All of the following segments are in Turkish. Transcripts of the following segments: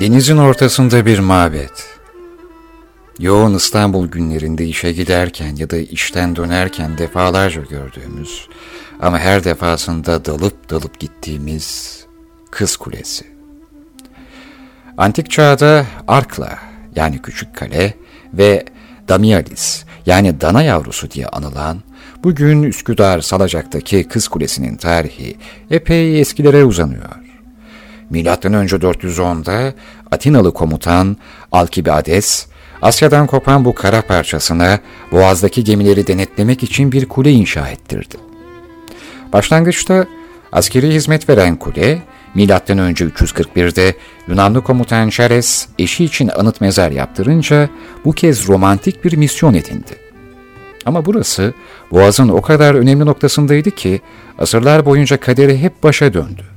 Denizin ortasında bir mabet. Yoğun İstanbul günlerinde işe giderken ya da işten dönerken defalarca gördüğümüz ama her defasında dalıp dalıp gittiğimiz Kız Kulesi. Antik çağda Arkla yani küçük kale ve Damialis yani dana yavrusu diye anılan bugün Üsküdar Salacak'taki Kız Kulesi'nin tarihi epey eskilere uzanıyor. Önce 410'da Atinalı komutan Alkibiades, Asya'dan kopan bu kara parçasına boğazdaki gemileri denetlemek için bir kule inşa ettirdi. Başlangıçta askeri hizmet veren kule, önce 341'de Yunanlı komutan Chares eşi için anıt mezar yaptırınca bu kez romantik bir misyon edindi. Ama burası Boğaz'ın o kadar önemli noktasındaydı ki asırlar boyunca kaderi hep başa döndü.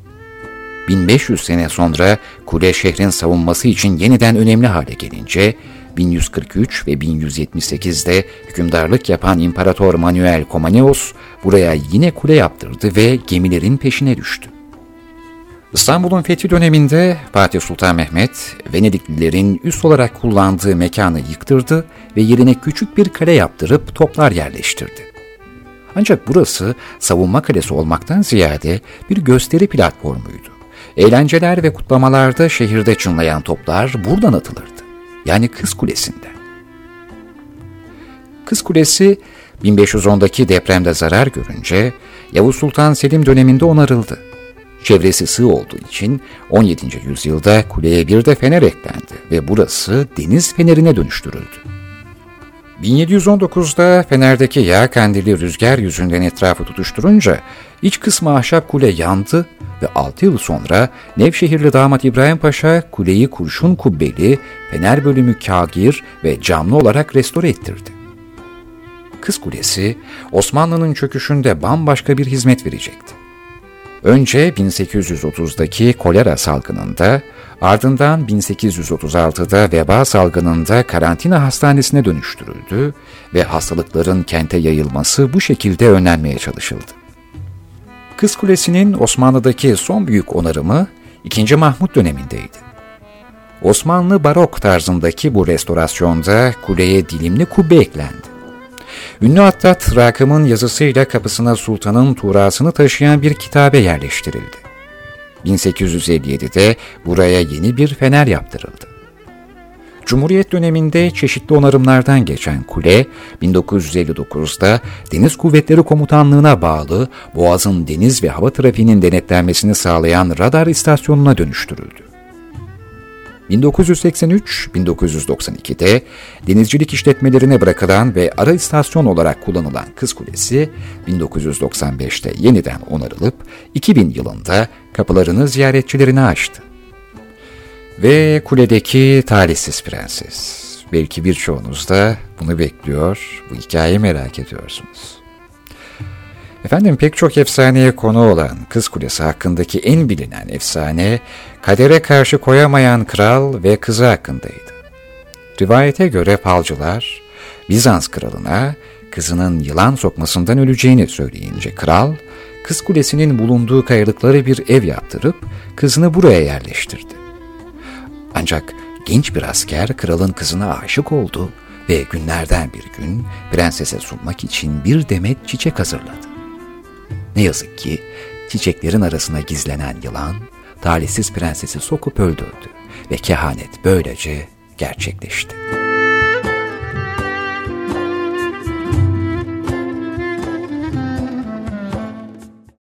1500 sene sonra kule şehrin savunması için yeniden önemli hale gelince 1143 ve 1178'de hükümdarlık yapan İmparator Manuel Komnenos buraya yine kule yaptırdı ve gemilerin peşine düştü. İstanbul'un fethi döneminde Fatih Sultan Mehmet, Venediklilerin üst olarak kullandığı mekanı yıktırdı ve yerine küçük bir kale yaptırıp toplar yerleştirdi. Ancak burası savunma kalesi olmaktan ziyade bir gösteri platformuydu. Eğlenceler ve kutlamalarda şehirde çınlayan toplar buradan atılırdı. Yani Kız Kulesi'nden. Kız Kulesi 1510'daki depremde zarar görünce Yavuz Sultan Selim döneminde onarıldı. Çevresi sığ olduğu için 17. yüzyılda kuleye bir de fener eklendi ve burası deniz fenerine dönüştürüldü. 1719'da Fener'deki yağ kandili rüzgar yüzünden etrafı tutuşturunca iç kısmı ahşap kule yandı ve 6 yıl sonra Nevşehirli damat İbrahim Paşa kuleyi kurşun kubbeli, fener bölümü kagir ve camlı olarak restore ettirdi. Kız Kulesi Osmanlı'nın çöküşünde bambaşka bir hizmet verecekti. Önce 1830'daki kolera salgınında, ardından 1836'da veba salgınında karantina hastanesine dönüştürüldü ve hastalıkların kente yayılması bu şekilde önlenmeye çalışıldı. Kız Kulesi'nin Osmanlı'daki son büyük onarımı 2. Mahmut dönemindeydi. Osmanlı barok tarzındaki bu restorasyonda kuleye dilimli kubbe eklendi. Ünlü Hattat Rakım'ın yazısıyla kapısına sultanın tuğrasını taşıyan bir kitabe yerleştirildi. 1857'de buraya yeni bir fener yaptırıldı. Cumhuriyet döneminde çeşitli onarımlardan geçen kule, 1959'da Deniz Kuvvetleri Komutanlığı'na bağlı Boğaz'ın deniz ve hava trafiğinin denetlenmesini sağlayan radar istasyonuna dönüştürüldü. 1983-1992'de denizcilik işletmelerine bırakılan ve ara istasyon olarak kullanılan Kız Kulesi, 1995'te yeniden onarılıp 2000 yılında kapılarını ziyaretçilerine açtı. Ve kuledeki talihsiz prenses. Belki birçoğunuz da bunu bekliyor, bu hikayeyi merak ediyorsunuz. Efendim pek çok efsaneye konu olan Kız Kulesi hakkındaki en bilinen efsane, kadere karşı koyamayan kral ve kızı hakkındaydı. Rivayete göre falcılar, Bizans kralına kızının yılan sokmasından öleceğini söyleyince kral, Kız Kulesi'nin bulunduğu kayalıkları bir ev yaptırıp kızını buraya yerleştirdi. Ancak genç bir asker kralın kızına aşık oldu ve günlerden bir gün prensese sunmak için bir demet çiçek hazırladı. Ne yazık ki çiçeklerin arasına gizlenen yılan talihsiz prensesi sokup öldürdü ve kehanet böylece gerçekleşti.